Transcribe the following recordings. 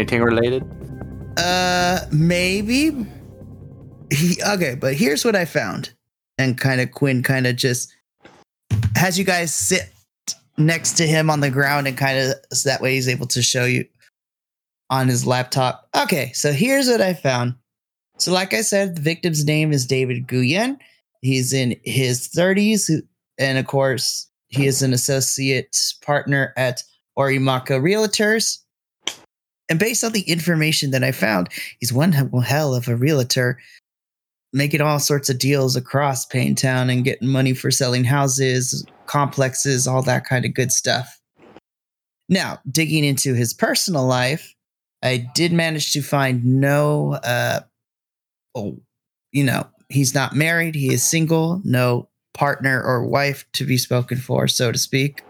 anything related? Uh, maybe. He okay, but here's what I found, and kind of Quinn kind of just has you guys sit next to him on the ground, and kind of so that way he's able to show you on his laptop. Okay, so here's what I found. So, like I said, the victim's name is David Nguyen. He's in his 30s, and of course, he is an associate partner at Orimaka Realtors. And based on the information that I found, he's one hell of a realtor, making all sorts of deals across Payne Town and getting money for selling houses, complexes, all that kind of good stuff. Now, digging into his personal life, I did manage to find no, uh, oh, you know, he's not married, he is single, no partner or wife to be spoken for, so to speak.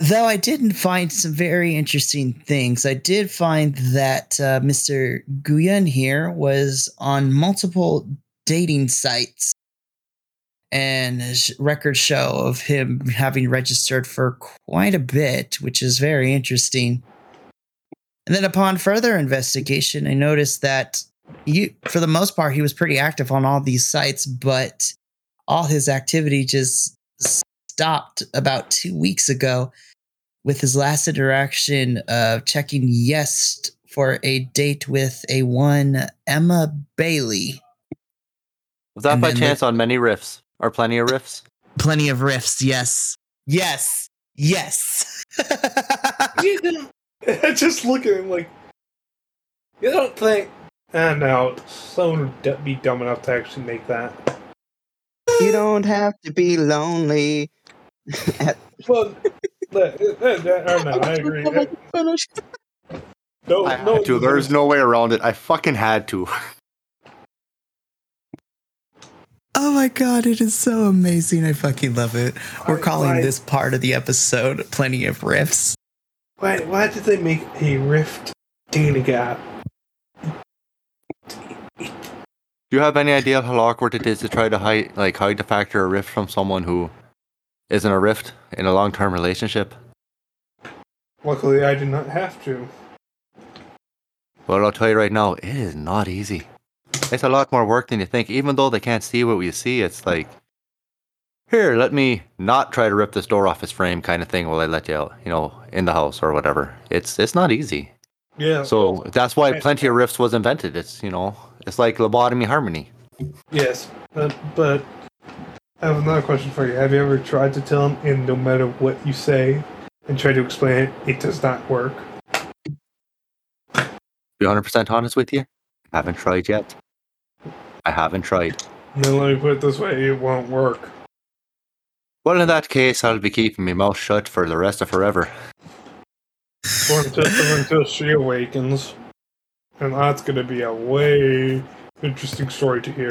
Though I didn't find some very interesting things. I did find that uh, Mr. Nguyen here was on multiple dating sites, and his records show of him having registered for quite a bit, which is very interesting. And then, upon further investigation, I noticed that you, for the most part, he was pretty active on all these sites, but all his activity just stopped about two weeks ago with his last interaction of checking yes for a date with a one Emma Bailey. Was that And by then chance on many riffs or plenty of rifts? Plenty of rifts, yes. Yes. Yes. You don't- just look at him like, you don't think. Ah, no, someone would be dumb enough to actually make that. You don't have to be lonely. Well, I know. I agree. Finish. No, I no, had to. There's no way around it. I fucking had to. oh my god, it is so amazing. I fucking love it. We're Why- calling why- this part of the episode Plenty of Rifts. Why, why did they make a Rift dating app? Do you have any idea of how awkward it is to try to hide, like, hide the fact you're a rift from someone who isn't a rift in a long-term relationship? Luckily, I did not have to. Well, I'll tell you right now, it is not easy. It's a lot more work than you think. Even though they can't see what we see, it's like, here, let me not try to rip this door off its frame, kind of thing. While I let you out, you know, in the house or whatever. It's it's not easy. Yeah. So that's why plenty of rifts was invented. It's you know, it's like lobotomy harmony. Yes, but, but I have another question for you. Have you ever tried to tell him, and no matter what you say, and try to explain it, it does not work? Be 100% honest with you, haven't tried yet. I haven't tried. Then let me put it this way: it won't work. Well, in that case, I'll be keeping my mouth shut for the rest of forever. Or until, or until she awakens, and that's going to be a way interesting story to hear.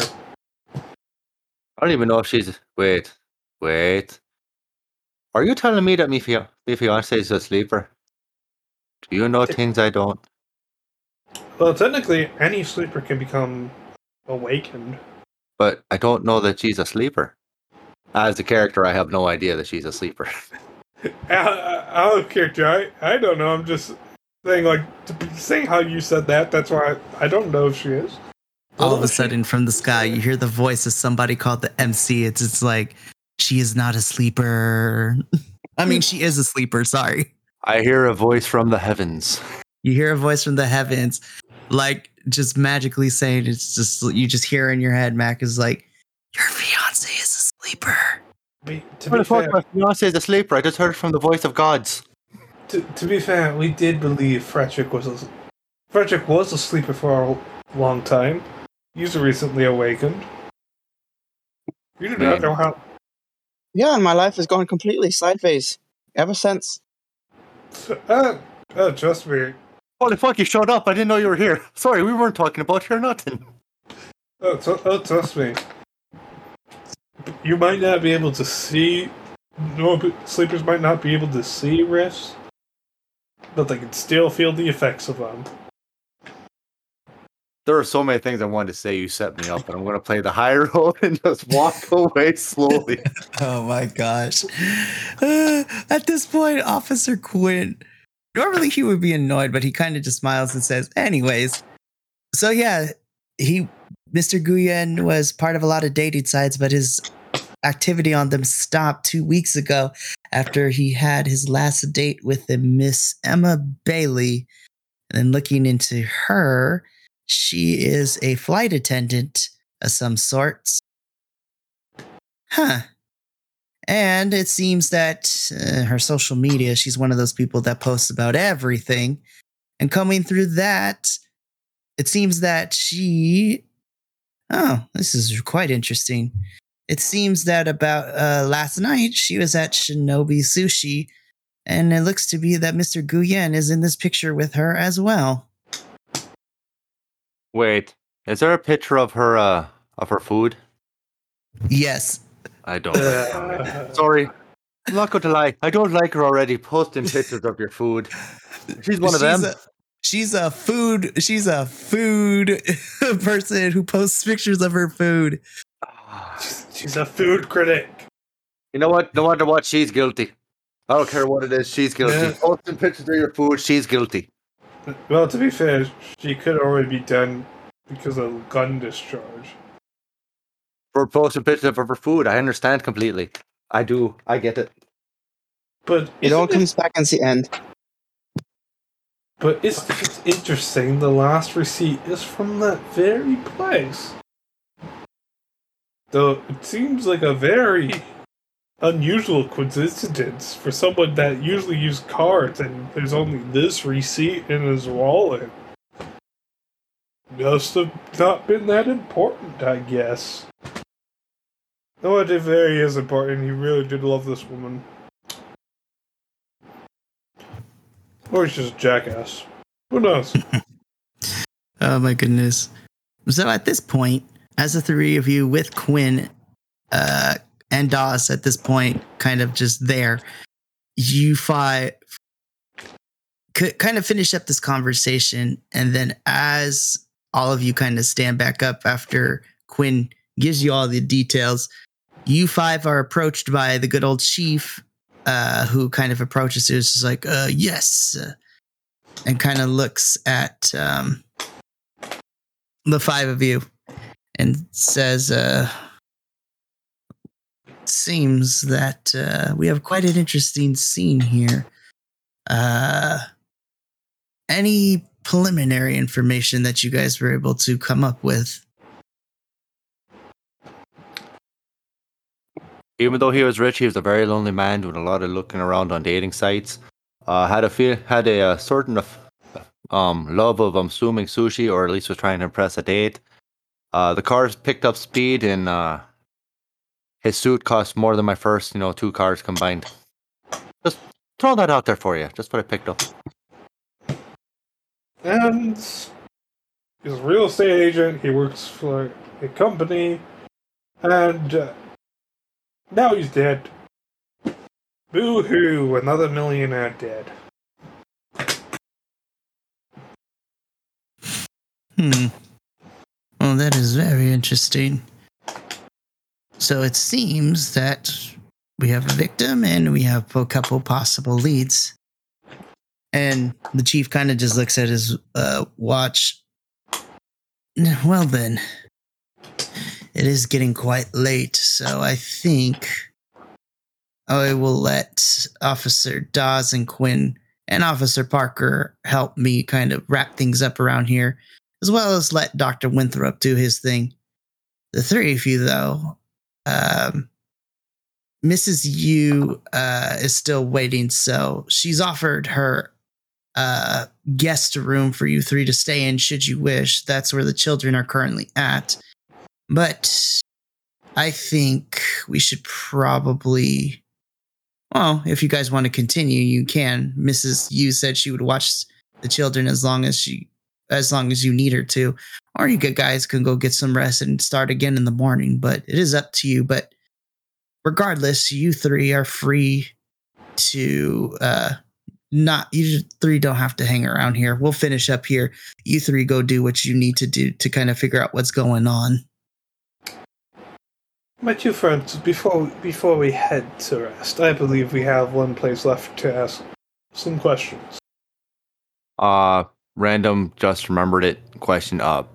I don't even know if she's. Wait, wait. Are you telling me that me, fia- me fiance is a sleeper? Do you know things I don't? Well, technically, any sleeper can become awakened. But I don't know that she's a sleeper. As a character, I have no idea that she's a sleeper. Out of character, I, I don't know. I'm just saying, like, saying how you said that. That's why I, I don't know if she is. All of a oh, sudden, from the sky, you hear the voice of somebody called the MC. It's it's like she is not a sleeper. I mean, she is a sleeper. Sorry. I hear a voice from the heavens. You hear a voice from the heavens, like just magically saying it's just you just hear in your head. Mac is like, your fiance is a sleeper. Be, to What be fair, My fiance is a sleeper. I just heard from the voice of gods. to, to be fair, we did believe Fredrich was a Fredrich was a sleeper for a long time. He's recently awakened. You do not know how. Yeah, and my life has gone completely sideways ever since. Uh, uh, trust me. Holy fuck, you showed up. I didn't know you were here. Sorry, we weren't talking about you or nothing. Oh, tr- oh, trust me. You might not be able to see. No, sleepers might not be able to see rifts, but they can still feel the effects of them. There are so many things I wanted to say. You set me up, but I'm going to play the high road and just walk away slowly. Oh my gosh. At this point, Officer Quinn normally he would be annoyed, but he kind of just smiles and says, anyways. So yeah, he Mr. Nguyen was part of a lot of dating sites, but his activity on them stopped two weeks ago after he had his last date with the Miss Emma Bailey. And then looking into her, she is a flight attendant of some sorts. Huh. And it seems that uh, her social media, she's one of those people that posts about everything. And coming through that, it seems that she. Oh, this is quite interesting. It seems that about uh, last night she was at Shinobi Sushi, and it looks to be that Mr. Nguyen is in this picture with her as well. Wait, is there a picture of her uh of her food? Yes, I don't. Uh, Sorry. I'm not going to lie. I don't like her already posting pictures of your food. She's one of She's them. a- she's a food. She's a food person who posts pictures of her food. she's a food critic. You know what? No wonder what she's guilty. I don't care what it is. She's guilty. Yeah. Posting pictures of your food. She's guilty. Well, to be fair, she could already be done because of gun discharge. For posting pictures of her food, I understand completely. I do. I get it. But It all isn't comes back in the end. But it's, it's interesting. The last receipt is from that very place. Though it seems like a very unusual coincidence for someone that usually uses cards, and there's only this receipt in his wallet. Must have not been that important, I guess. No, it very is important. He really did love this woman. Or he's just a jackass. Who knows? Oh my goodness. So at this point, as the three of you with Quinn uh, and Dawes at this point, kind of just there, you five could kind of finish up this conversation. And then as all of you kind of stand back up after Quinn gives you all the details, you five are approached by the good old chief, uh, who kind of approaches you. It's just like, uh, yes. And kind of looks at um, the five of you and says, uh, seems that uh, we have quite an interesting scene here. Uh, any preliminary information that you guys were able to come up with? Even though he was rich, he was a very lonely man doing a lot of looking around on dating sites. Uh, had a feel, had a, uh certain of, um love of assuming sushi, or at least was trying to impress a date. Uh, the cars picked up speed, and uh, his suit cost more than my first, you know, two cars combined. Just throw that out there for you. Just what I picked up. And he's a real estate agent. He works for a company, and uh, now he's dead. Boo hoo! Another millionaire dead. Hmm. Well, that is very interesting. So it seems that we have a victim and we have a couple possible leads. And the chief kind of just looks at his uh, watch. Well, then, it is getting quite late, so I think I will let Officer Dawes and Quinn and Officer Parker help me kind of wrap things up around here as well as let Dr. Winthrop do his thing. The three of you, though, um, Mrs. Yu uh, is still waiting, so she's offered her uh, guest room for you three to stay in should you wish. That's where the children are currently at. But I think we should probably. Well, if you guys want to continue, you can. Mrs. Yu said she would watch the children as long as she as long as you need her to. Or you get guys can go get some rest and start again in the morning, but it is up to you. But regardless, you three are free to uh not you three don't have to hang around here. We'll finish up here. You three go do what you need to do to kind of figure out what's going on. My two friends, before before we head to rest, I believe we have one place left to ask some questions. Uh, random, just remembered it. Question up.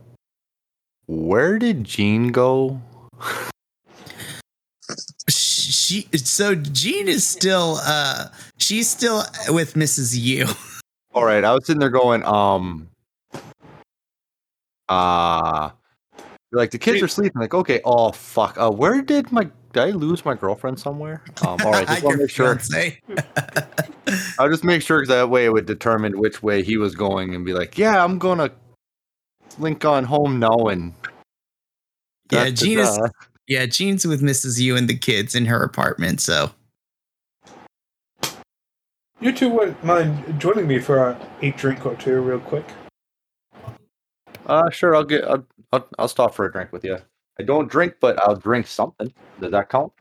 Where did Jean go? She so Jean is still uh she's still with Mrs. Yu. All right, I was sitting there going, um, uh, like the kids are sleeping. Like, okay, oh fuck, uh, where did my did I lose my girlfriend somewhere? Um, all right, just want to make sure. I'll just make sure because that way it would determine which way he was going and be like, yeah, I'm gonna link on home now and. Yeah, that's- Jean is uh, yeah, Jean's with Mrs. Yu and the kids in her apartment, so You two wouldn't mind joining me for a, a drink or two, real quick. Uh, sure. I'll get. I'll, I'll, I'll stop for a drink with you. I don't drink, but I'll drink something. Does that count?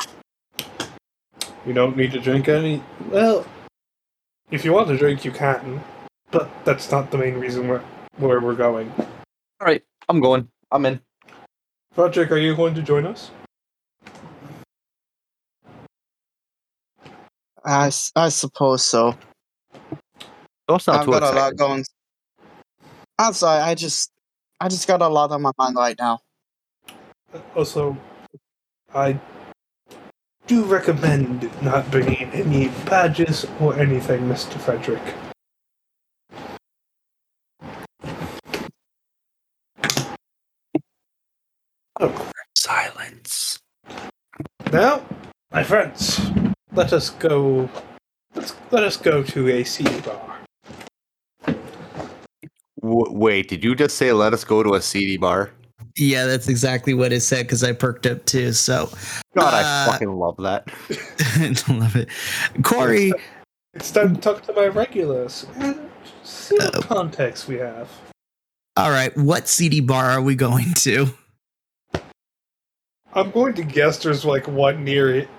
You don't need to drink any. Well, if you want to drink, you can, but that's not the main reason where where we're going. All right, I'm going. I'm in. Roderick, are you going to join us? I, I suppose so. Don't sound I've too got a lot going. I'm sorry. I just I just got a lot on my mind right now. Also, I do recommend not bringing any badges or anything, Mister Fredrich. Oh, Silence. Now, my friends, let us go. Let's let us go to a CD bar. W- wait, did you just say let us go to a CD bar? Yeah, that's exactly what it said because I perked up too. So God, Uh, I fucking love that. I love it. Cory, It's time to talk to my regulars and see what context we have. all right, what CD bar are we going to? I'm going to guess there's like one near it,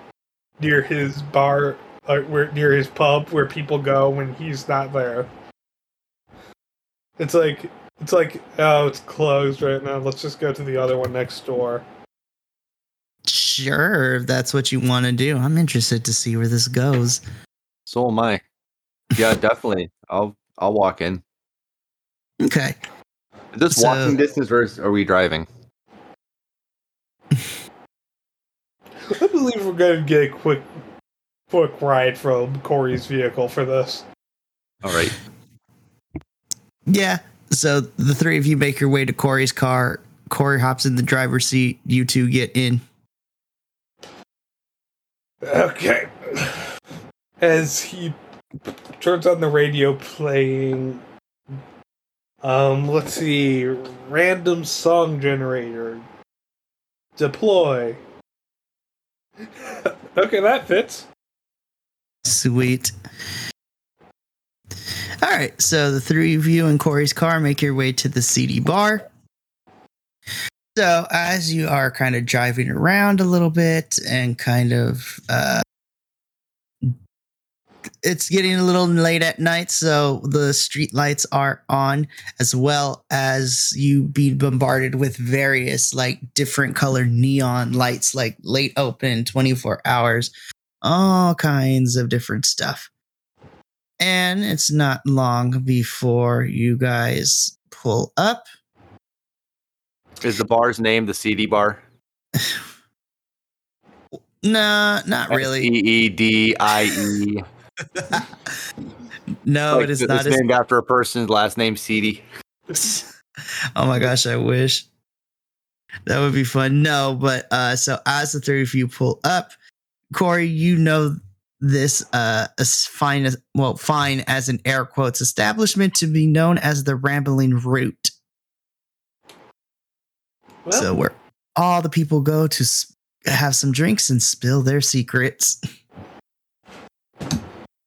near his bar, uh, where near his pub where people go when he's not there. It's like it's like oh, it's closed right now. Let's just go to the other one next door. Sure, if that's what you want to do. I'm interested to see where this goes. So am I. Yeah, definitely. I'll I'll walk in. Okay. Is this So- walking distance or is- are we driving? I believe we're going to get a quick, quick ride from Cory's vehicle for this. All right. Yeah. So the three of you make your way to Cory's car. Cory hops in the driver's seat. You two get in. Okay. As he turns on the radio playing um let's see random song generator deploy okay that fits Sweet. All right. So the three of you in Cory's car make your way to the CD bar. So as you are kind of driving around a little bit and kind of, uh, it's getting a little late at night, so the street lights are on, as well as you be bombarded with various like different color neon lights, like late open, twenty four hours all kinds of different stuff. And it's not long before you guys pull up. Is the bar's name the CD bar? no, not E really. E D I E. No, Like, it is it's not. As, named after a person's last name, CD. oh my gosh, I wish. That would be fun. No, but uh so as the three of you pull up, Cory, you know this uh as fine as well, fine as an air quotes establishment to be known as the Rambling Root. well, so where all the people go to s- have some drinks and spill their secrets.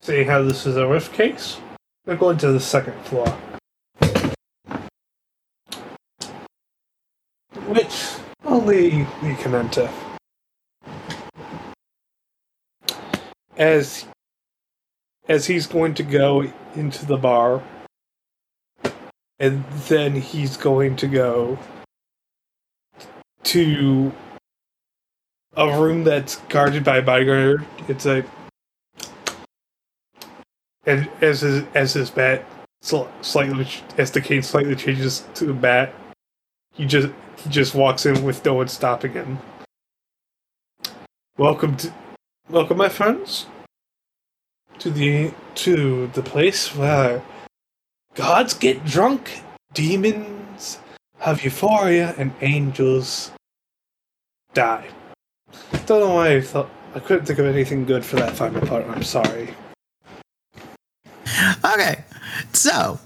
see how this is a rift case we're going to the second floor which only we can enter as as he's going to go into the bar and then he's going to go to a room that's guarded by a bodyguard it's a and as his as his bat slightly as the cane slightly changes to the bat. He just he just walks in with no one stopping him. Welcome to welcome my friends to the to the place where gods get drunk, demons have euphoria, and angels die. Don't know why I thought I couldn't think of anything good for that final part. I'm sorry. Okay, so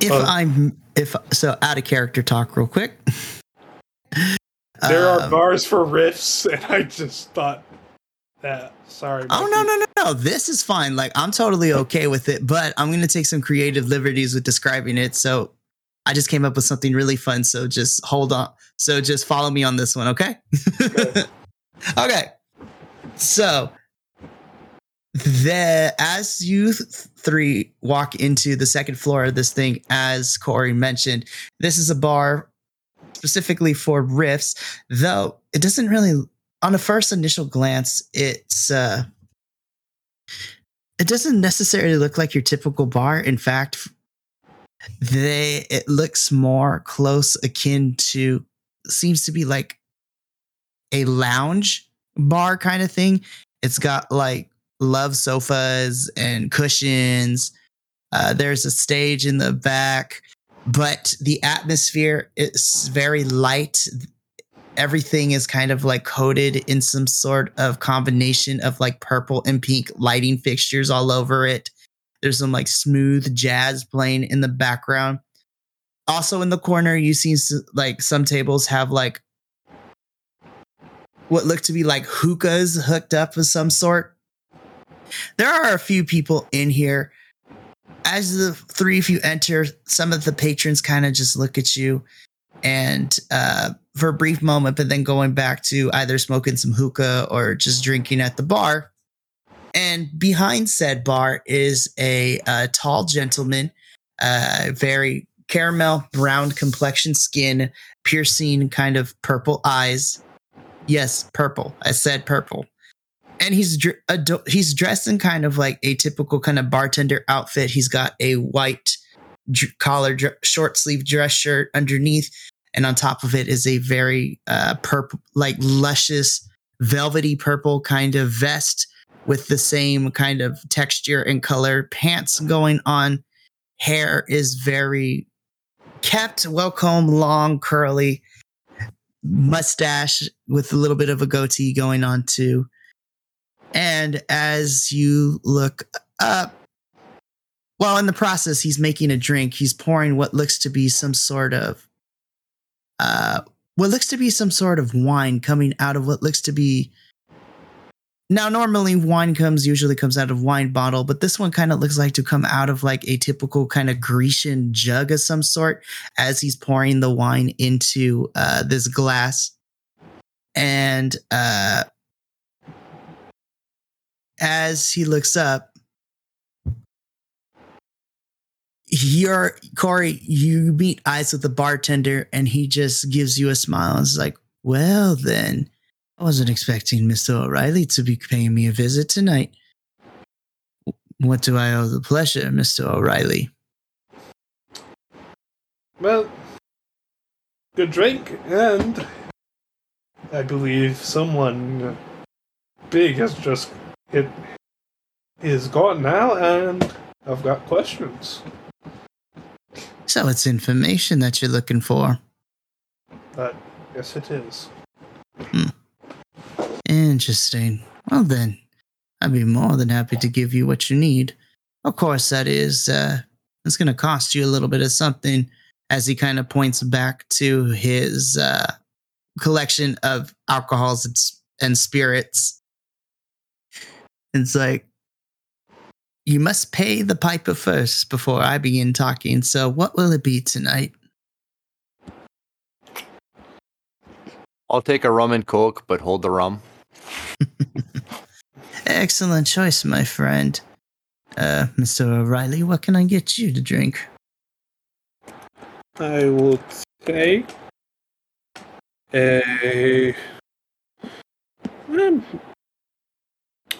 if Uh, I'm if so out of character talk real quick. There are Um, bars for rifts, and I just thought that. Sorry. Oh no no no no! This is fine. Like I'm totally okay with it, but I'm gonna take some creative liberties with describing it. So I just came up with something really fun. So just hold on. So just follow me on this one, okay? Okay. okay. So the as you th- three walk into the second floor of this thing, as Cory mentioned, this is a bar specifically for rifts, though it doesn't really on a first initial glance, it's uh it doesn't necessarily look like your typical bar. In fact, they it looks more close akin to seems to be like a lounge bar kind of thing. It's got like love sofas and cushions. Uh, there's a stage in the back, but the atmosphere is very light. Everything is kind of like coated in some sort of combination of like purple and pink lighting fixtures all over it. There's some like smooth jazz playing in the background. Also in the corner, you see like some tables have like what look to be like hookahs hooked up of some sort. There are a few people in here. As the three of you enter, some of the patrons kind of just look at you and uh, for a brief moment, but then going back to either smoking some hookah or just drinking at the bar. And behind said bar is a, uh tall gentleman, uh, very caramel brown complexion skin, piercing kind of purple eyes. Yes, purple. I said purple. And he's he's dressed in kind of like a typical kind of bartender outfit. He's got a white collar, short sleeve dress shirt underneath, and on top of it is a very uh, purple, like luscious, velvety purple kind of vest with the same kind of texture and color. Pants going on. Hair is very kept, well combed, long, curly. Mustache with a little bit of a goatee going on too. And as you look up, well, in the process, he's making a drink. He's pouring what looks to be some sort of, uh, what looks to be some sort of wine coming out of what looks to be. Now, normally wine comes usually comes out of wine bottle, but this one kind of looks like to come out of like a typical kind of Grecian jug of some sort as he's pouring the wine into uh, this glass. And uh, as he looks up, you're Cory, you meet eyes with the bartender, and he just gives you a smile and is like, Well, then, I wasn't expecting Mr. O'Reilly to be paying me a visit tonight. What do I owe the pleasure, Mr. O'Reilly? Well, good drink, and I believe someone big has just it is gone now, and I've got questions. So it's information that you're looking for. But yes, it is. Hmm. Interesting. Well, then, I'd be more than happy to give you what you need. Of course, that is, uh, it's going to cost you a little bit of something as he kind of points back to his uh, collection of alcohols and, and spirits. It's like, you must pay the piper first before I begin talking. So, what will it be tonight? I'll take a rum and coke, but hold the rum. Excellent choice, my friend. Uh, Mr. O'Reilly, what can I get you to drink? I would say a. Um,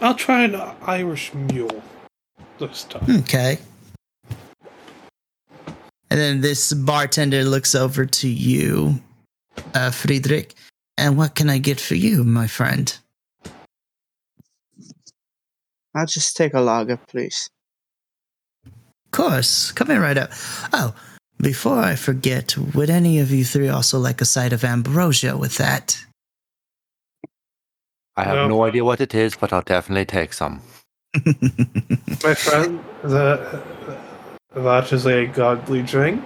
I'll try an Irish mule. this time. Okay. And then this bartender looks over to you, uh, Fredrich. And what can I get for you, my friend? I'll just take a lager, please. Of course, coming right up. Oh, before I forget, would any of you three also like a side of ambrosia with that? I have No. no idea what it is, but I'll definitely take some. My friend, that, that is a godly drink.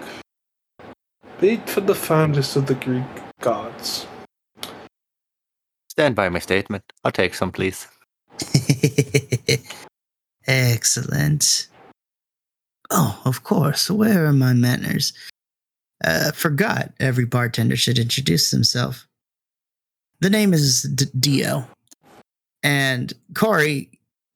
Made for the founders of the Greek gods. Stand by my statement. I'll take some, please. Excellent. Oh, of course. Where are my manners? Uh, forgot every bartender should introduce himself. The name is D- Dio. And Cory,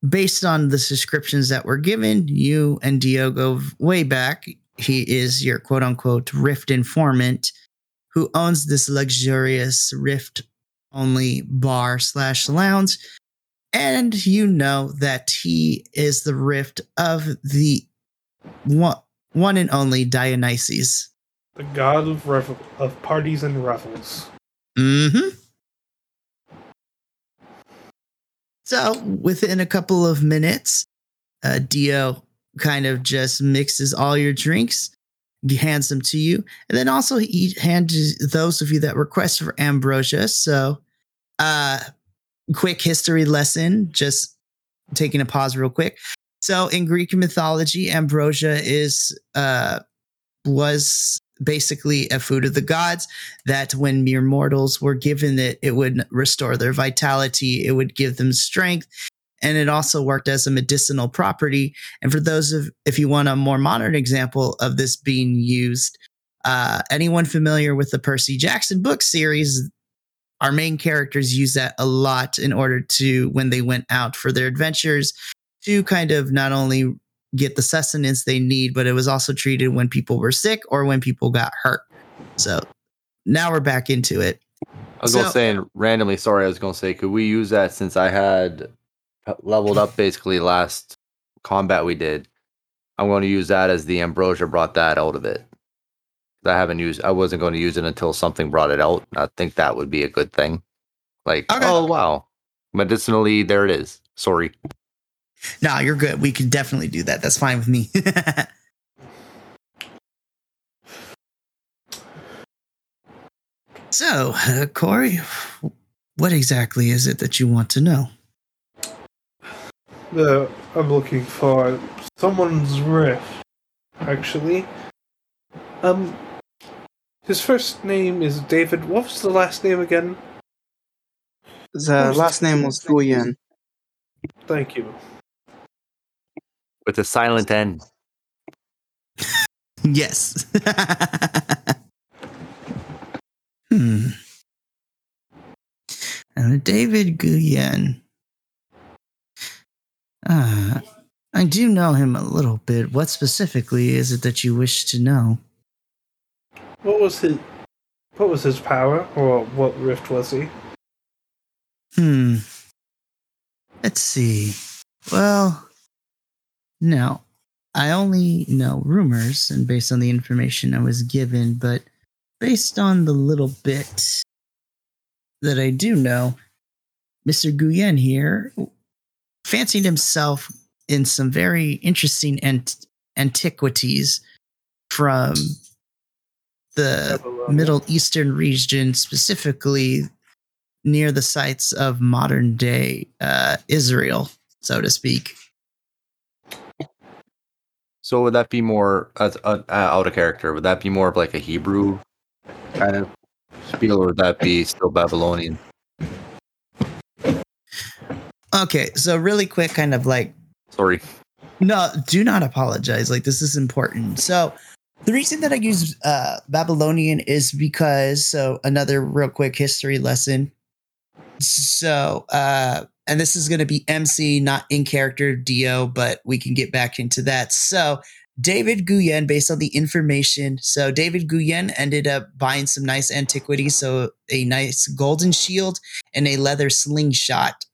based on the descriptions that were given, you and Dio go way back. He is your quote unquote Rift informant who owns this luxurious Rift only bar slash lounge and you know that he is the rift of the one, one and only Dionysus. The god of revel- of parties and revels. Mm-hmm. So within a couple of minutes, uh, Dio kind of just mixes all your drinks, hands them to you, and then also he hands those of you that request for ambrosia. So, uh, quick history lesson, just taking a pause real quick. So in Greek mythology, ambrosia is uh was basically a food of the gods that when mere mortals were given it, it would restore their vitality, it would give them strength, and it also worked as a medicinal property. And for those of, if you want a more modern example of this being used, uh, anyone familiar with the Percy Jackson book series, our main characters use that a lot in order to, when they went out for their adventures, to kind of not only get the sustenance they need, but it was also treated when people were sick or when people got hurt. So now we're back into it. I was So- gonna say randomly. Sorry, I was gonna say, could we use that since I had leveled up basically last combat we did? I'm going to use that as the ambrosia brought that out of it. I haven't used. I wasn't going to use it until something brought it out. I think that would be a good thing. Like, Okay. oh wow, medicinally, there it is. Sorry. No, you're good. We can definitely do that. That's fine with me. so, uh, Cory, what exactly is it that you want to know? The I'm looking for someone's rift. Actually, um, his first name is David. What was the last name again? The last name was Nguyen. Thank you. With a silent N. Yes. hmm. Uh, David Nguyen. Uh, I do know him a little bit. What specifically is it that you wish to know? What was his? What was his power, or what rift was he? Hmm. Let's see. Well, no. I only know rumors and based on the information I was given, but based on the little bit that I do know, Mr. Nguyen here fancied himself in some very interesting ant- antiquities from the Middle Eastern region, specifically near the sites of modern day uh, Israel, so to speak. So would that be more as uh, uh, out of character? Would that be more of like a Hebrew kind of spiel, or would that be still Babylonian? Okay, so really quick, kind of like Sorry. No, do not apologize. Like this is important. So the reason that I use uh, Babylonian is because so another real quick history lesson. So uh, and this is going to be MC, not in character Dio, but we can get back into that. So David Nguyen, based on the information, so David Nguyen ended up buying some nice antiquities, so a nice golden shield and a leather slingshot.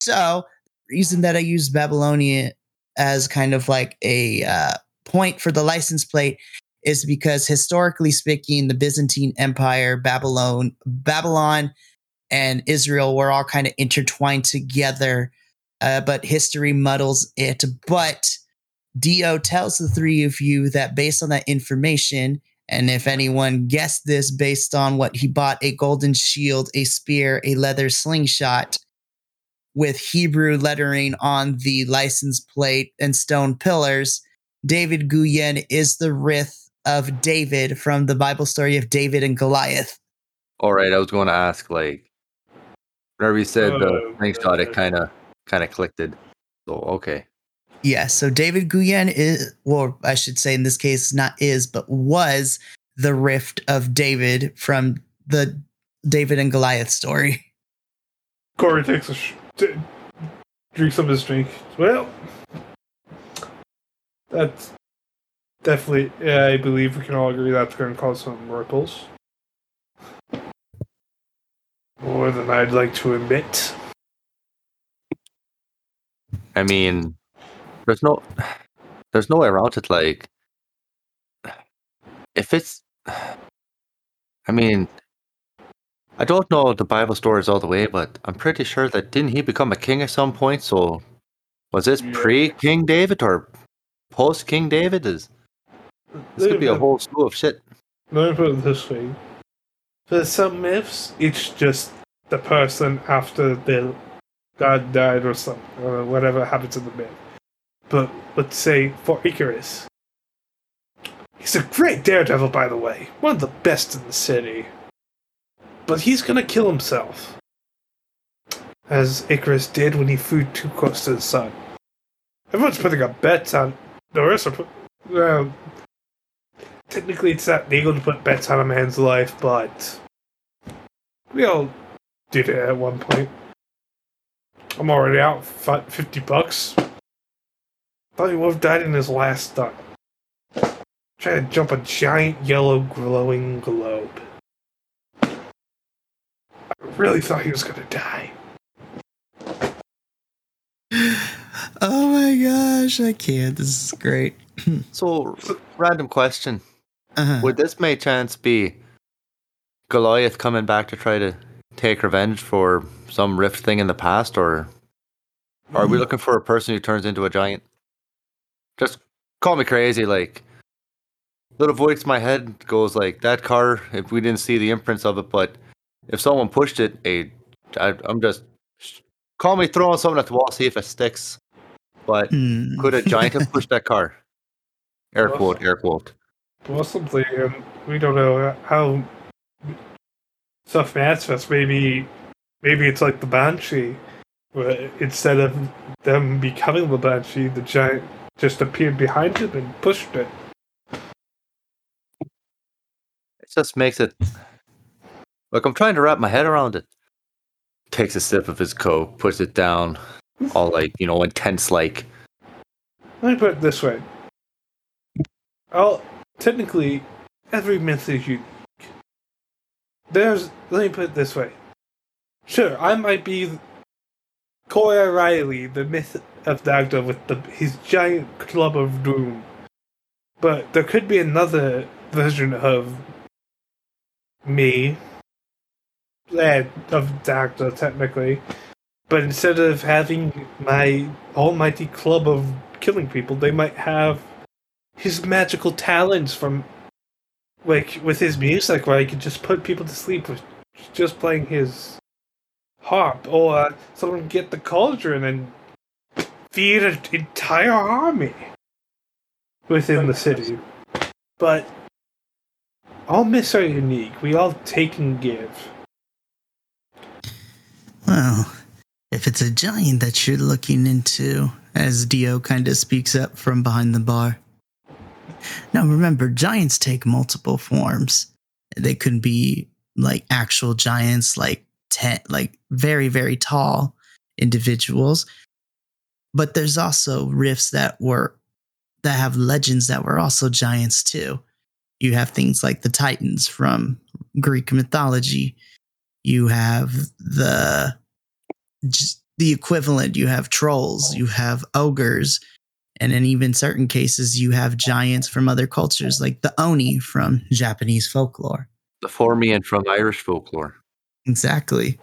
So the reason that I use Babylonian as kind of like a uh, point for the license plate is because historically speaking, the Byzantine Empire, Babylon, Babylon, and Israel were all kind of intertwined together. Uh, but history muddles it. But Dio tells the three of you that based on that information, and if anyone guessed this based on what he bought a golden shield, a spear, a leather slingshot with Hebrew lettering on the license plate and stone pillars, David Nguyen is the Rift of David from the Bible story of David and Goliath. All right, I was going to ask like whenever you said the Oh, slingshot, it kind of kind of clicked it. So okay, Yeah, so David Nguyen is, well, I should say in this case, not is, but was the rift of David from the David and Goliath story. Cory takes a sh- t- drinks up his drink. Well, that's definitely. Yeah, I believe we can all agree that's going to cause some ripples. More than I'd like to admit. I mean, there's no there's no way around it. Like, if it's, I mean, I don't know the Bible stories all the way, but I'm pretty sure that didn't he become a king at some point? So, was this Yeah. pre King David or post King David? Is this could be a whole slew of shit. Let me put it this way. For some myths, it's just the person after their god died or something, or whatever happens in the myth. But let's say for Icarus, he's a great daredevil, by the way, one of the best in the city. But he's gonna kill himself, as Icarus did when he flew too close to the sun. Everyone's putting up bets on. The put, well, technically it's not legal to put bets on a man's life, but we all did it at one point. I'm already out 50 bucks. Thought he would have died in his last stunt. Trying to jump a giant yellow glowing globe. I really thought he was gonna die. Oh my gosh, I can't. This is great. So, random question: Uh-huh. Would this may chance be Goliath coming back to try to take revenge for some rift thing in the past, or are we looking for a person who turns into a giant? Just call me crazy, like little voice in my head goes like that car. If we didn't see the imprints of it, but if someone pushed it, a I, I'm just call me throwing something at the wall, see if it sticks. But Hmm. could a giant have pushed that car? Air quote, air quote. Possibly, and we don't know how stuff manifests. Maybe, maybe it's like the Banshee, where instead of them becoming the Banshee, the giant just appeared behind him and pushed it. It just makes it. Look, I'm trying to wrap my head around it. Takes a sip of his coke, puts it down, all like you know, intense. Like, Let me put it this way. I'll technically every is unique. There's let me put it this way. Sure, I might be Cory O'Reilly, the myth of Dagda with the his giant club of doom. But there could be another version of me. eh, of Dagda technically. But instead of having my almighty club of killing people, they might have his magical talents from like with his music where he could just put people to sleep with just playing his harp or uh, someone get the cauldron and feed an entire army within the city. But all myths are unique. We all take and give. Well, if it's a giant that you're looking into, as Dio kind of speaks up from behind the bar. Now, remember, giants take multiple forms. They could be like actual giants, like ten, like very, very tall individuals. But there's also rifts that were that have legends that were also giants too. You have things like the Titans from Greek mythology. You have the the equivalent. You have trolls, you have ogres, And in even certain cases, you have giants from other cultures, like the Oni from Japanese folklore. The Fomorian from Irish folklore. Exactly.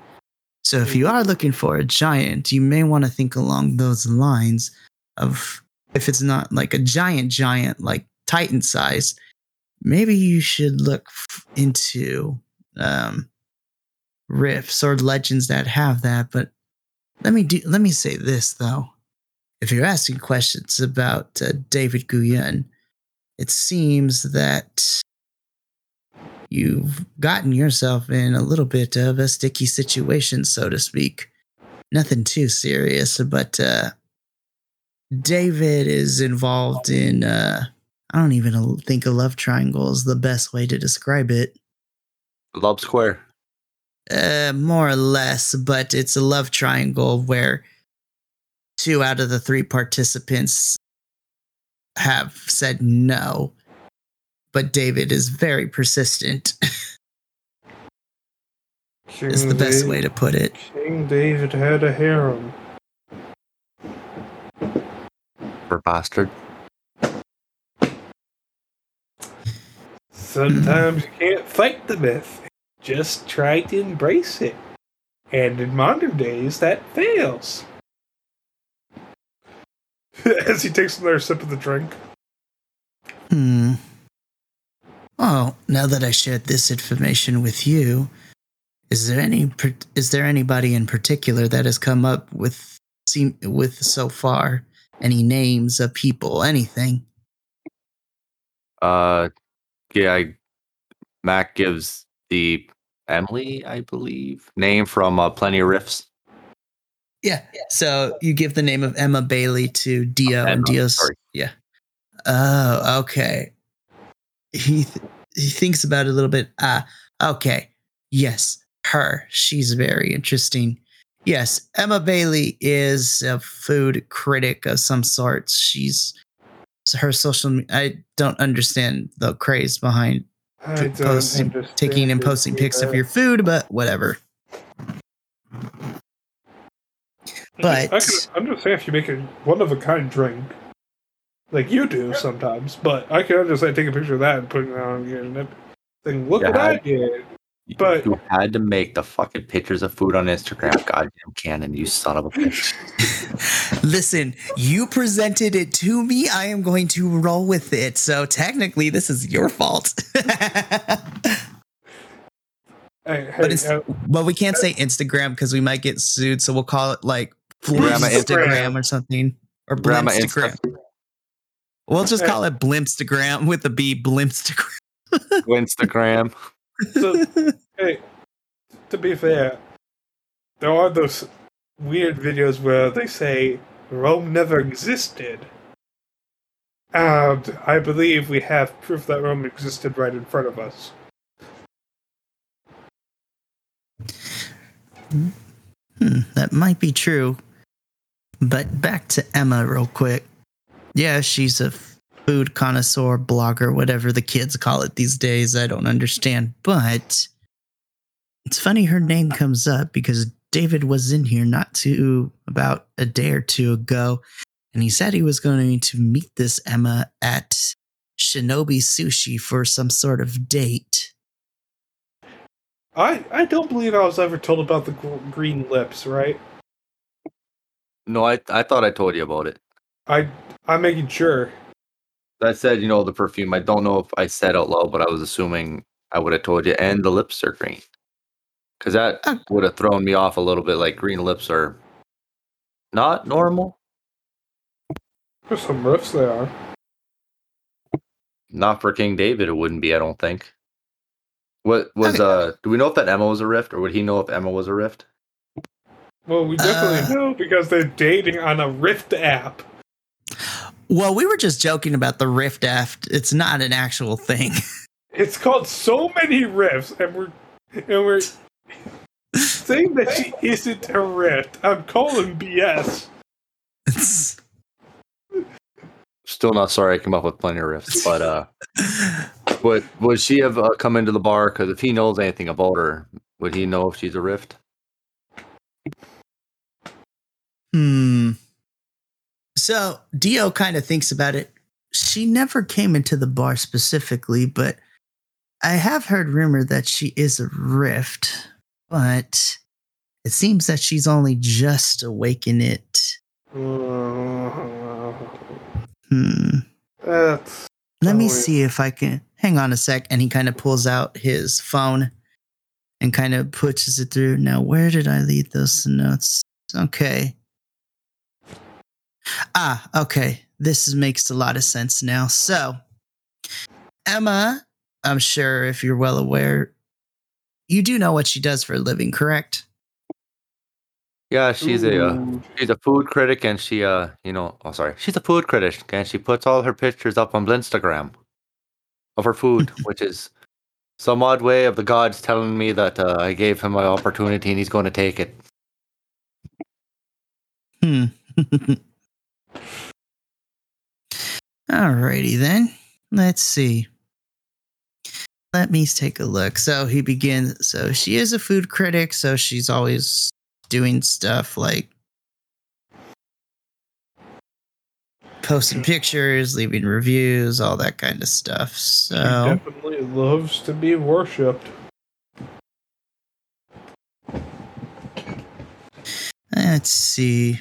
So if you are looking for a giant, you may want to think along those lines of if it's not like a giant giant like Titan size, maybe you should look f- into um riffs or legends that have that, but let me do let me say this though. If you're asking questions about uh, David Guyon, it seems that you've gotten yourself in a little bit of a sticky situation, so to speak. Nothing too serious, but uh, David is involved in. Uh, I don't even think a love triangle is the best way to describe it. Love Square. Uh, more or less, but it's a love triangle where two out of the three participants have said no, but David is very persistent. King is the best David- way to put it. King David had a harem. For bastard. Sometimes you can't fight the myth. Just try to embrace it. And in modern days, that fails. As he takes another sip of the drink. Hmm. Well, now that I shared this information with you, is there any is there anybody in particular that has come up with seem with so far any names of people, anything? Uh, yeah, I, Mac gives the Emily, I believe, name from uh, Plenty of Rifts. Yeah. So you give the name of Emma Bailey to Dio, Emma, and Dio's sorry. yeah. Oh, okay. He th- he thinks about it a little bit. Ah, okay. Yes, her. She's very interesting. Yes, Emma Bailey is a food critic of some sort. She's her social. me- I don't understand the craze behind I p- posting, taking and posting pics of your food, but whatever. But I can understand if you make a one of a kind drink, like you do sometimes. But I can understand taking a picture of that and putting it on your and saying, "Look what I did." But- you had to make the fucking pictures of food on Instagram. Goddamn Canon, you son of a bitch. Listen, you presented it to me. I am going to roll with it. So technically, this is your fault. Hey, hey, but it's uh, but we can't say Instagram because we might get sued. So we'll call it like Grandma Instagram Instagram. or something or Grandma Blimpstagram. Insta, We'll just call it Blimpstagram with the B. Blimpstagram. Instagram. so, hey, to be fair, there are those weird videos where they say Rome never existed. And I believe we have proof that Rome existed right in front of us. Hmm, that might be true. But back to Emma, real quick. Yeah, she's a food connoisseur, blogger, whatever the kids call it these days. I don't understand. But it's funny her name comes up because David was in here not too about a day or two ago. And he said he was going to meet this Emma at Shinobi Sushi for some sort of date. I, I don't believe I was ever told about the green lips, right? No, I I thought I told you about it. I I'm making sure. I said, you know, the perfume. I don't know if I said out loud, but I was assuming I would have told you. And the lips are green, because that Oh. would have thrown me off a little bit. Like green lips are not normal. For some rifts, they are. Not for King David, it wouldn't be. I don't think. What was uh? Do we know if that Emma was a rift, or would he know if Emma was a rift? Well, we definitely Uh. know because they're dating on a Rift app. Well, we were just joking about the Rift app. It's not an actual thing. It's called so many rifts, and we're and we're saying that she isn't a rift. I'm calling BS. Still not sorry. I came up with plenty of rifts, but uh, would would she have uh, come into the bar? Because if he knows anything about her, would he know if she's a rift? Hmm. So Dio kind of thinks about it. She never came into the bar specifically, but I have heard rumor that she is a rift, but it seems that she's only just awakened it. Hmm. that's Let me see if I can hang on a sec. And he kind of pulls out his phone and kind of pushes it through. Now, where did I leave those notes? Okay. Ah, okay. This makes a lot of sense now. So, Emma, I'm sure if you're well aware, you do know what she does for a living, correct? Yeah, she's a uh, she's a food critic, and she uh you know oh sorry she's a food critic, and she puts all her pictures up on Blinstagram of her food, which is some odd way of the gods telling me that uh, I gave him my opportunity and he's going to take it. Hmm. Alrighty then. Let's see. Let me take a look. So he begins. So she is a food critic. So she's always doing stuff like posting pictures, leaving reviews, all that kind of stuff. She So definitely loves to be worshipped. let's see.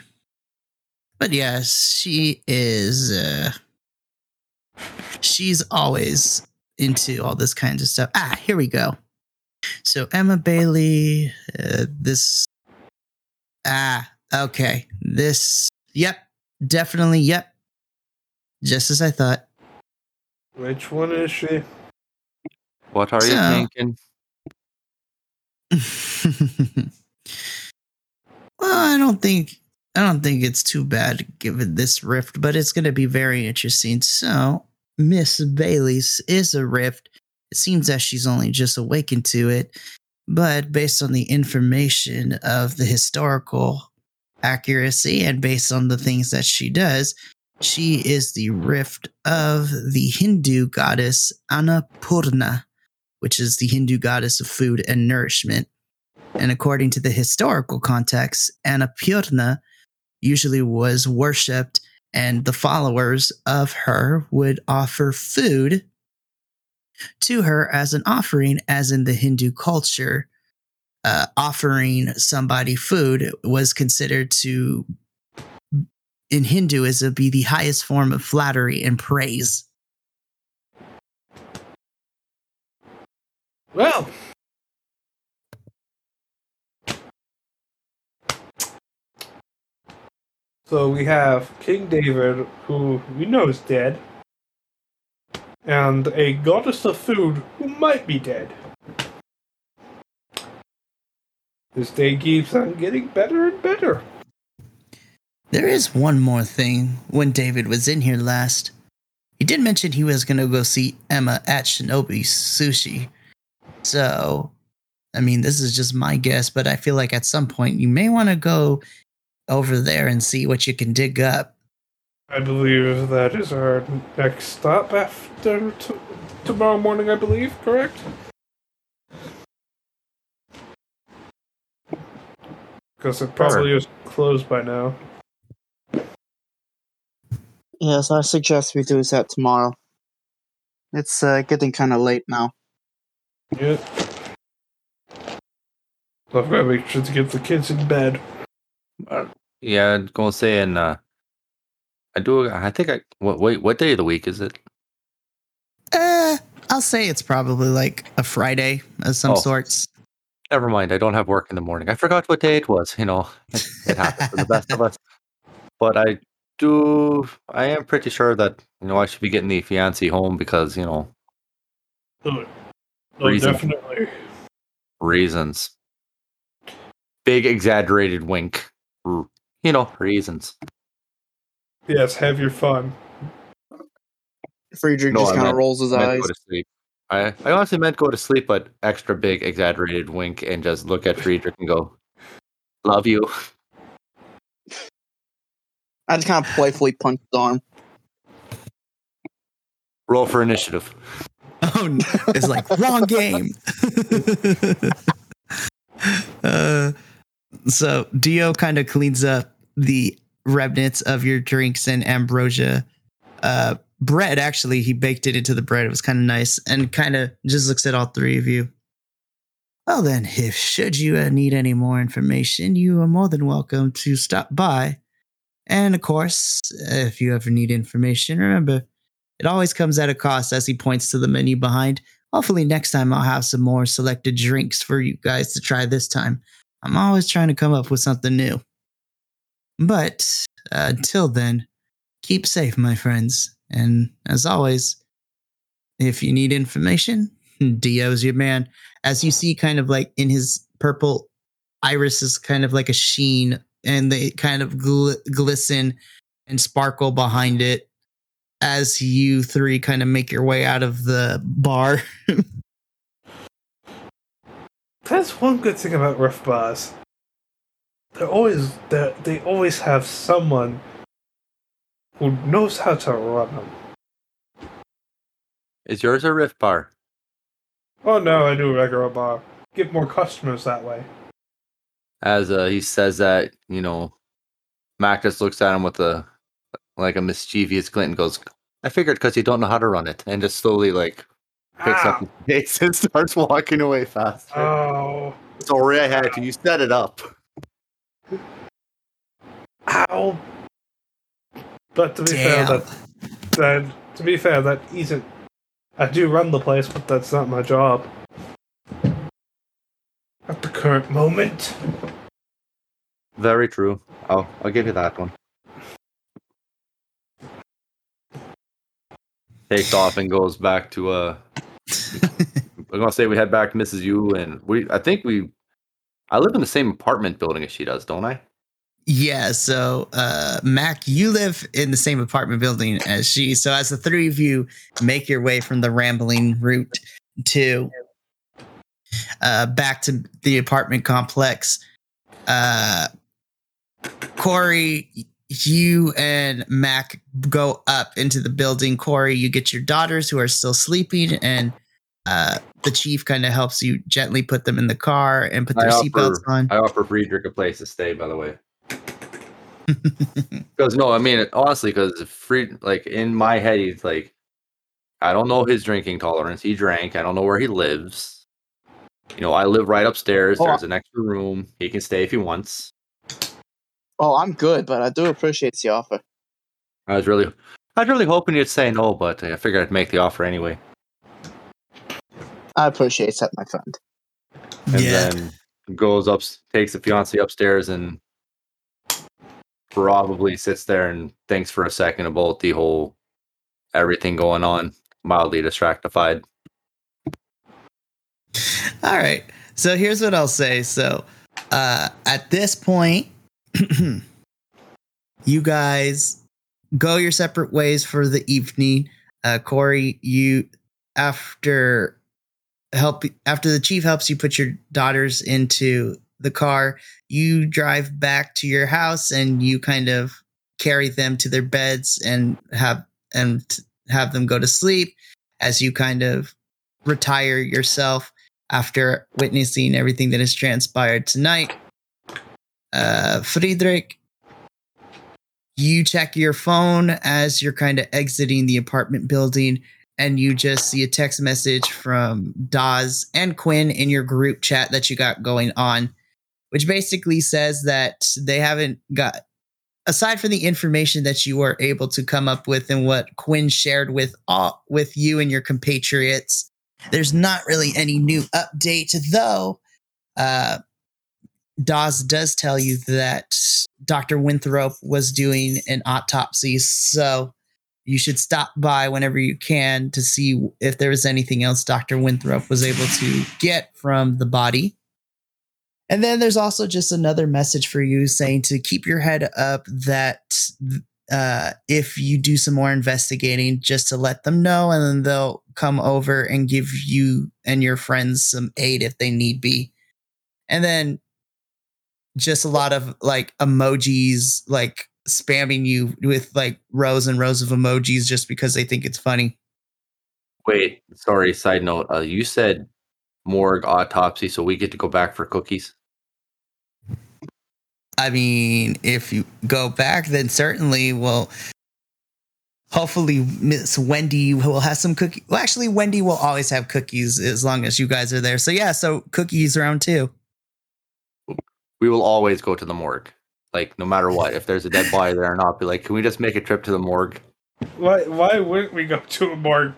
But yes, she is. uh She's always into all this kinds of stuff. Ah, here we go. So Emma Bailey, uh, this. Ah, okay. This. Yep, definitely. Yep. Just as I thought. Which one is she? What are you thinking? well, I don't think I don't think it's too bad given this rift, but it's going to be very interesting. So, Miss Bailey's is a rift. It seems that she's only just awakened to it, but based on the information of the historical accuracy and based on the things that she does, she is the rift of the Hindu goddess Annapurna, which is the Hindu goddess of food and nourishment. And according to the historical context, Annapurna usually was worshipped, and the followers of her would offer food to her as an offering, as in the Hindu culture. Uh, offering somebody food was considered to, in Hinduism, be the highest form of flattery and praise. Well. So we have King David, who we know is dead, and a goddess of food who might be dead. This day keeps on getting better and better. There is one more thing. When David was in here last, he did mention he was going to go see Emma at Shinobi Sushi. So, I mean, this is just my guess, but I feel like at some point you may want to go over there and see what you can dig up. I believe that is our next stop after t- tomorrow morning, I believe, correct? Because it probably is closed by now. Yes, I suggest we do that tomorrow. It's uh, getting kind of late now. Yeah. I've got to make sure to get the kids in bed. Yeah, I'm gonna say, and uh, I do. I think I. What? Wait, what day of the week is it? Uh, I'll say it's probably like a Friday of some Oh. sorts. Never mind. I don't have work in the morning. I forgot what day it was. You know, it, it happens for the best of us. But I do. I am pretty sure that you know I should be getting the fiance home because you know Oh, oh Reason. definitely. reasons. Big exaggerated wink. R- You know reasons. Yes, have your fun. Fredrich No, just kind of rolls his I eyes. go to sleep. I I honestly meant go to sleep, but extra big exaggerated wink and just look at Fredrich and go, "Love you." I just kind of playfully punched his arm. Roll for initiative. Oh, n- it's like wrong game. uh, so Dio kind of cleans up the remnants of your drinks and ambrosia uh, bread. Actually, he baked it into the bread. It was kind of nice and kind of just looks at all three of you. Well, then, if should you uh, need any more information, you are more than welcome to stop by. And of course, if you ever need information, remember, it always comes at a cost as he points to the menu behind. Hopefully, next time I'll have some more selected drinks for you guys to try this time. I'm always trying to come up with something new. But uh, until then, keep safe, my friends. And as always, if you need information, Dio's your man. As you see, kind of like in his purple iris is kind of like a sheen, and they kind of gl- glisten and sparkle behind it as you three kind of make your way out of the bar. That's one good thing about Rift Bars. They're always they they always have someone who knows how to run them. Is yours a rift bar? Oh no, I do a regular bar. Get more customers that way. As uh, he says that, you know, Mac just looks at him with a like a mischievous glint and goes, "I figured because you don't know how to run it," and just slowly like picks up Ah, his pace and starts walking away faster. oh, Sorry, I had to. You set it up. ow! But to be fair, Damn. that, that to be fair, that isn't. I do run the place, but that's not my job. At the current moment. Very true. I'll I'll give you that one. Takes off and goes back to uh. I'm gonna say we head back to Mrs. Yu and we. I think we. I live in the same apartment building as she does, don't I? Yeah, so uh Mac, you live in the same apartment building as she. So as the three of you make your way from the rambling route to uh back to the apartment complex, uh Cory, you and Mac go up into the building. Cory, you get your daughters who are still sleeping and uh the chief kind of helps you gently put them in the car and put their seatbelts on. I offer Fredrich a place to stay, by the way. Because no, I mean honestly, because Fried, like in my head, he's like, I don't know his drinking tolerance. He drank. I don't know where he lives. You know, I live right upstairs. Oh, There's an extra room. He can stay if he wants. Oh, I'm good, but I do appreciate the offer. I was really, I was really hoping you'd say no, but I figured I'd make the offer anyway. I appreciate that, my friend. And yeah. then goes up, takes the fiance upstairs, and probably sits there and thinks for a second about the whole everything going on, mildly distractified. All right. So here's what I'll say. So uh, at this point, you guys go your separate ways for the evening. Uh, Cory, you after help after the chief helps you put your daughters into the car, you drive back to your house and you kind of carry them to their beds and have and have them go to sleep as you kind of retire yourself after witnessing everything that has transpired tonight. Uh, Fredrich, you check your phone as you're kind of exiting the apartment building, and you just see a text message from Daz and Quinn in your group chat that you got going on, which basically says that they haven't got, aside from the information that you were able to come up with and what Quinn shared with all, with you and your compatriots there's not really any new update, though. Uh, Dawes does tell you that Dr. Winthrop was doing an autopsy, so you should stop by whenever you can to see if there was anything else Dr. Winthrop was able to get from the body. And then there's also just another message for you saying to keep your head up that uh, if you do some more investigating, just to let them know, and then they'll come over and give you and your friends some aid if they need be. And then just a lot of like emojis, like spamming you with like rows and rows of emojis just because they think it's funny. Wait, sorry. Side note. Uh, you said morgue autopsy, so we get to go back for cookies. I mean, if you go back, then certainly, well, hopefully Miss Wendy will have some cookies. Well, actually, Wendy will always have cookies as long as you guys are there. So yeah, so cookies around too. We will always go to the morgue. Like no matter what, if there's a dead body there or not, be like, can we just make a trip to the morgue? Why why wouldn't we go to a morgue?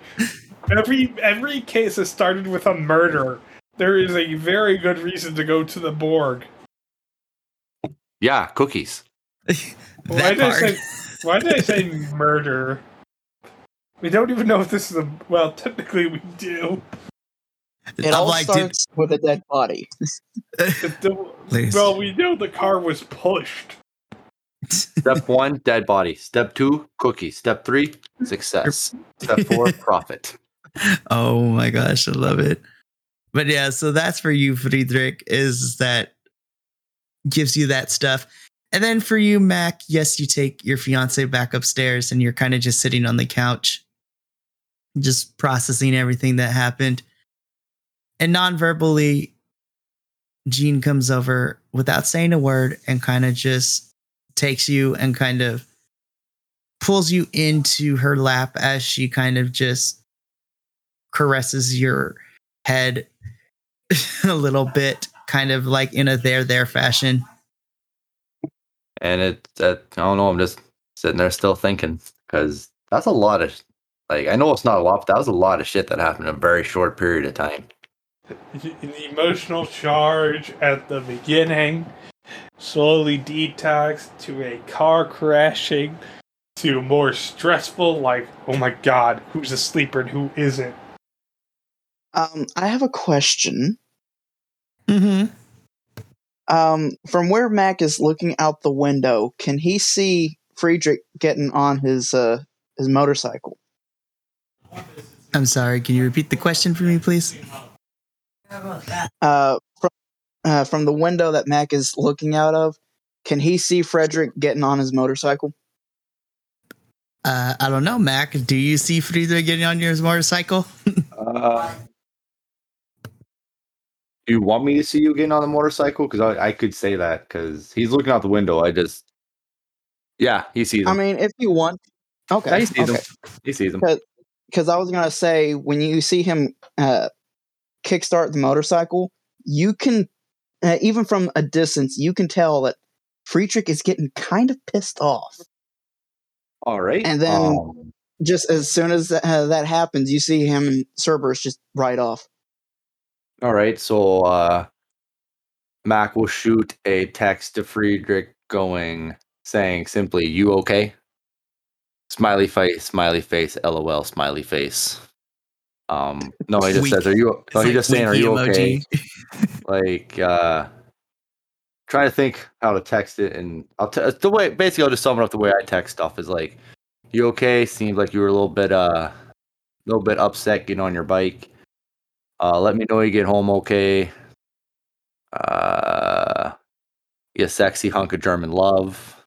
Every every case has started with a murder. There is a very good reason to go to the morgue. Yeah, cookies. Why did I say why did I say murder? We don't even know if this is a well, technically we do. It I'm all like, dude, starts with a dead body. If the- Please. well, we know the car was pushed. Step one, dead body. Step two, cookie. Step three, success. Step four, profit. oh my gosh, I love it. But yeah, so that's for you, Fredrich, is that gives you that stuff. And then for you, Mac, yes, you take your fiance back upstairs and you're kind of just sitting on the couch, just processing everything that happened. And non-verbally, Jean comes over without saying a word and kind of just takes you and kind of pulls you into her lap as she kind of just caresses your head a little bit, kind of like in a there there fashion. And it, that, I don't know, I'm just sitting there still thinking because that's a lot of, like, I know it's not a lot, but that was a lot of shit that happened in a very short period of time. The emotional charge at the beginning slowly detox to a car crashing to more stressful like oh my god who's a sleeper and who isn't Um, I have a question. Mm-hmm. Um, from where Mac is looking out the window, can he see Fredrich getting on his uh his motorcycle? I'm sorry. Can you repeat the question for me, please? Uh, from uh, from the window that Mac is looking out of, can he see Fredrich getting on his motorcycle? Uh, I don't know, Mac. Do you see Fredrich getting on your motorcycle? Uh, do you want me to see you getting on the motorcycle? Because I, I could say that because he's looking out the window. I just, yeah, he sees him. I mean, if you want, okay, Yeah, he sees okay. him. He sees him. because I was gonna say when you see him uh, kickstart the motorcycle, you can uh, even from a distance you can tell that Fredrich is getting kind of pissed off. All right. And then- Um, Just as soon as that, uh, that happens, you see him and Cerberus just ride off. all right. So uh, Mac will shoot a text to Fredrich going, saying simply, You okay? Smiley face, smiley face, lol, smiley face. Um, no, he just Wink. says, Are you, no, It's he like just saying, Are you okay? like uh trying to think how to text it and i'll t- the way basically i'll just sum it up the way i text stuff is like you okay? Seems like you were a little bit uh a little bit upset getting on your bike. Uh let me know you get home okay. Uh you sexy hunk of german love.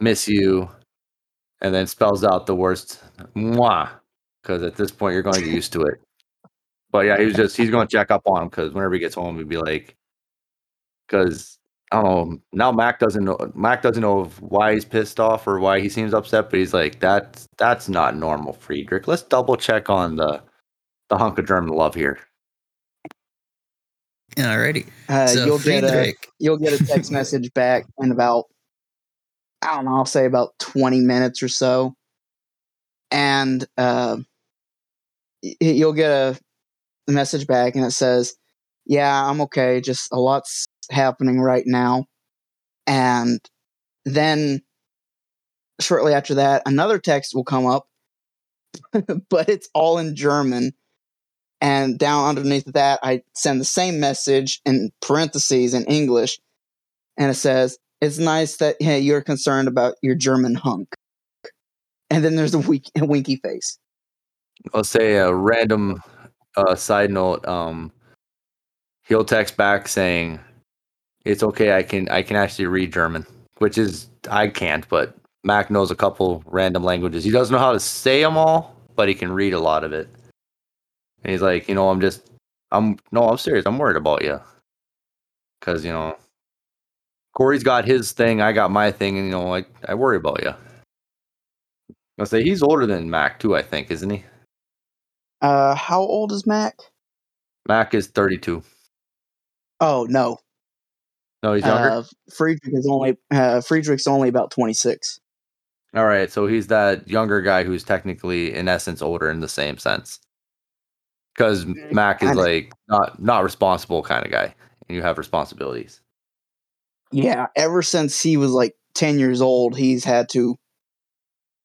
Miss you. And then spells out the worst. Moi because at this point you're going to get used to it but yeah, he was just he's going to check up on him because whenever he gets home, he'd be like, because I don't know. Now Mac doesn't know. Mac doesn't know of why he's pissed off or why he seems upset, but he's like, that's that's not normal, Fredrich. Let's double check on the the hunk of German love here. Alrighty. Uh, so you'll get a you'll get a text message back in about I don't know, I'll say about twenty minutes or so, and uh, y- you'll get a message back, and it says, "Yeah, I'm okay. Just a lot's happening right now," and then shortly after that, another text will come up, but it's all in German. And down underneath that, I send the same message in parentheses in English, and it says, "It's nice that hey, you're concerned about your German hunk." And then there's a, weak, a winky face. I'll say a random uh, side note. Um, he'll text back saying, "It's okay. I can I can actually read German, which is I can't, but Mac knows a couple random languages. He doesn't know how to say them all, but he can read a lot of it." And he's like, "You know, I'm just I'm no, I'm serious. I'm worried about you because you know." Cory's got his thing, I got my thing, and you know, I I worry about you. I'll say he's older than Mac too. I think, isn't he? Uh, how old is Mac? Mac is thirty-two. Oh no, No, he's younger. uh, Fredrich is only uh, Fredrich's only about twenty six. All right, so he's that younger guy who's technically, in essence, older in the same sense. Because Mac is like not not responsible kind of guy, and you have responsibilities. Yeah, ever since he was like ten years old, he's had to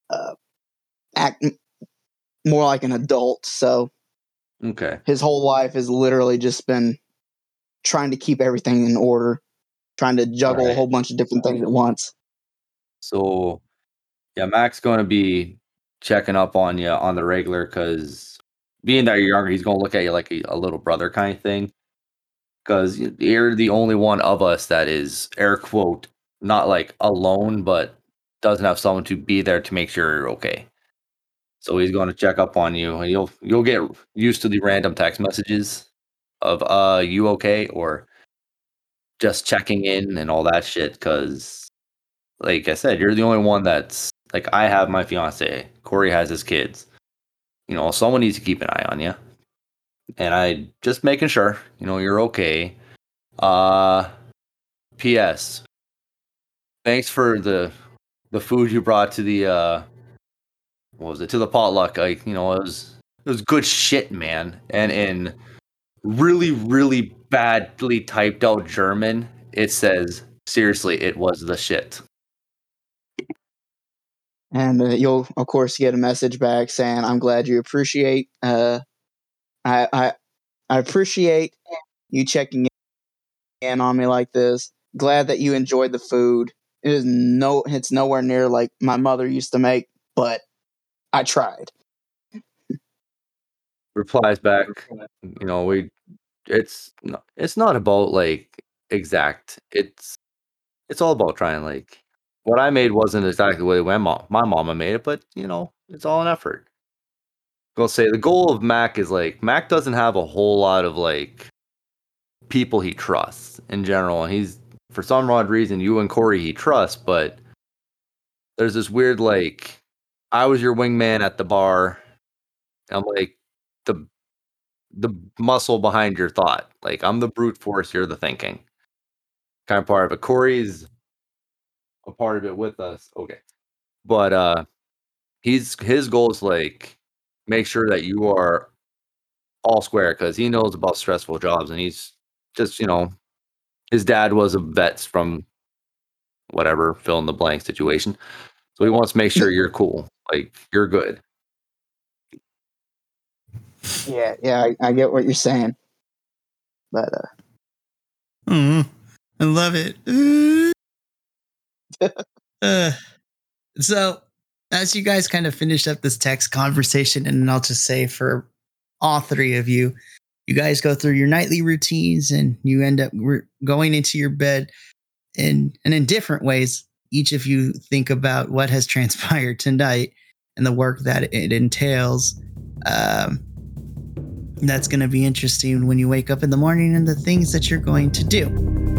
uh, act more like an adult. So Okay. his whole life has literally just been trying to keep everything in order, trying to juggle a whole bunch of different things at once. So, yeah, Mac's going to be checking up on you on the regular because being that you're younger, he's going to look at you like a, a little brother kind of thing. Because you're the only one of us that is, air quote, not like alone, but doesn't have someone to be there to make sure you're okay. So he's going to check up on you, and you'll you'll get used to the random text messages of "uh, you okay?" or just checking in and all that shit. Because like I said, you're the only one that's like I have my fiance, Cory has his kids. You know, someone needs to keep an eye on you. And I just making sure, you know, you're okay. Uh PS. Thanks for the the food you brought to the uh what was it? To the potluck. Like, you know, it was it was good shit, man. And in really, really badly typed out German, it says seriously, it was the shit. and uh, you'll of course get a message back saying i'm glad you appreciate uh i i i appreciate you checking in on me like this glad that you enjoyed the food it is no it's nowhere near like my mother used to make but i tried. Replies back you know we it's it's not about like exact it's it's all about trying like what i made wasn't exactly the way my mom my mama made it but you know it's all an effort. I'll say the goal of mac is like mac doesn't have a whole lot of like people he trusts in general and he's for some odd reason you and cory he trusts but there's this weird like i was your wingman at the bar i'm like the the muscle behind your thought. Like I'm the brute force, you're the thinking. Kind of part of it. Corey's a part of it with us. Okay. But uh he's his goal is like make sure that you are all square because he knows about stressful jobs and he's just, you know, his dad was a vet from whatever, fill in the blank situation. So he wants to make sure you're cool. Like you're good. yeah yeah i, I get what you're saying but uh Mm, I love it. Uh, so, as you guys kind of finish up this text conversation, and I'll just say for all three of you, you guys go through your nightly routines and you end up re- going into your bed in, and in different ways. Each of you think about what has transpired tonight and the work that it entails. Um, that's going to be interesting when you wake up in the morning and the things that you're going to do.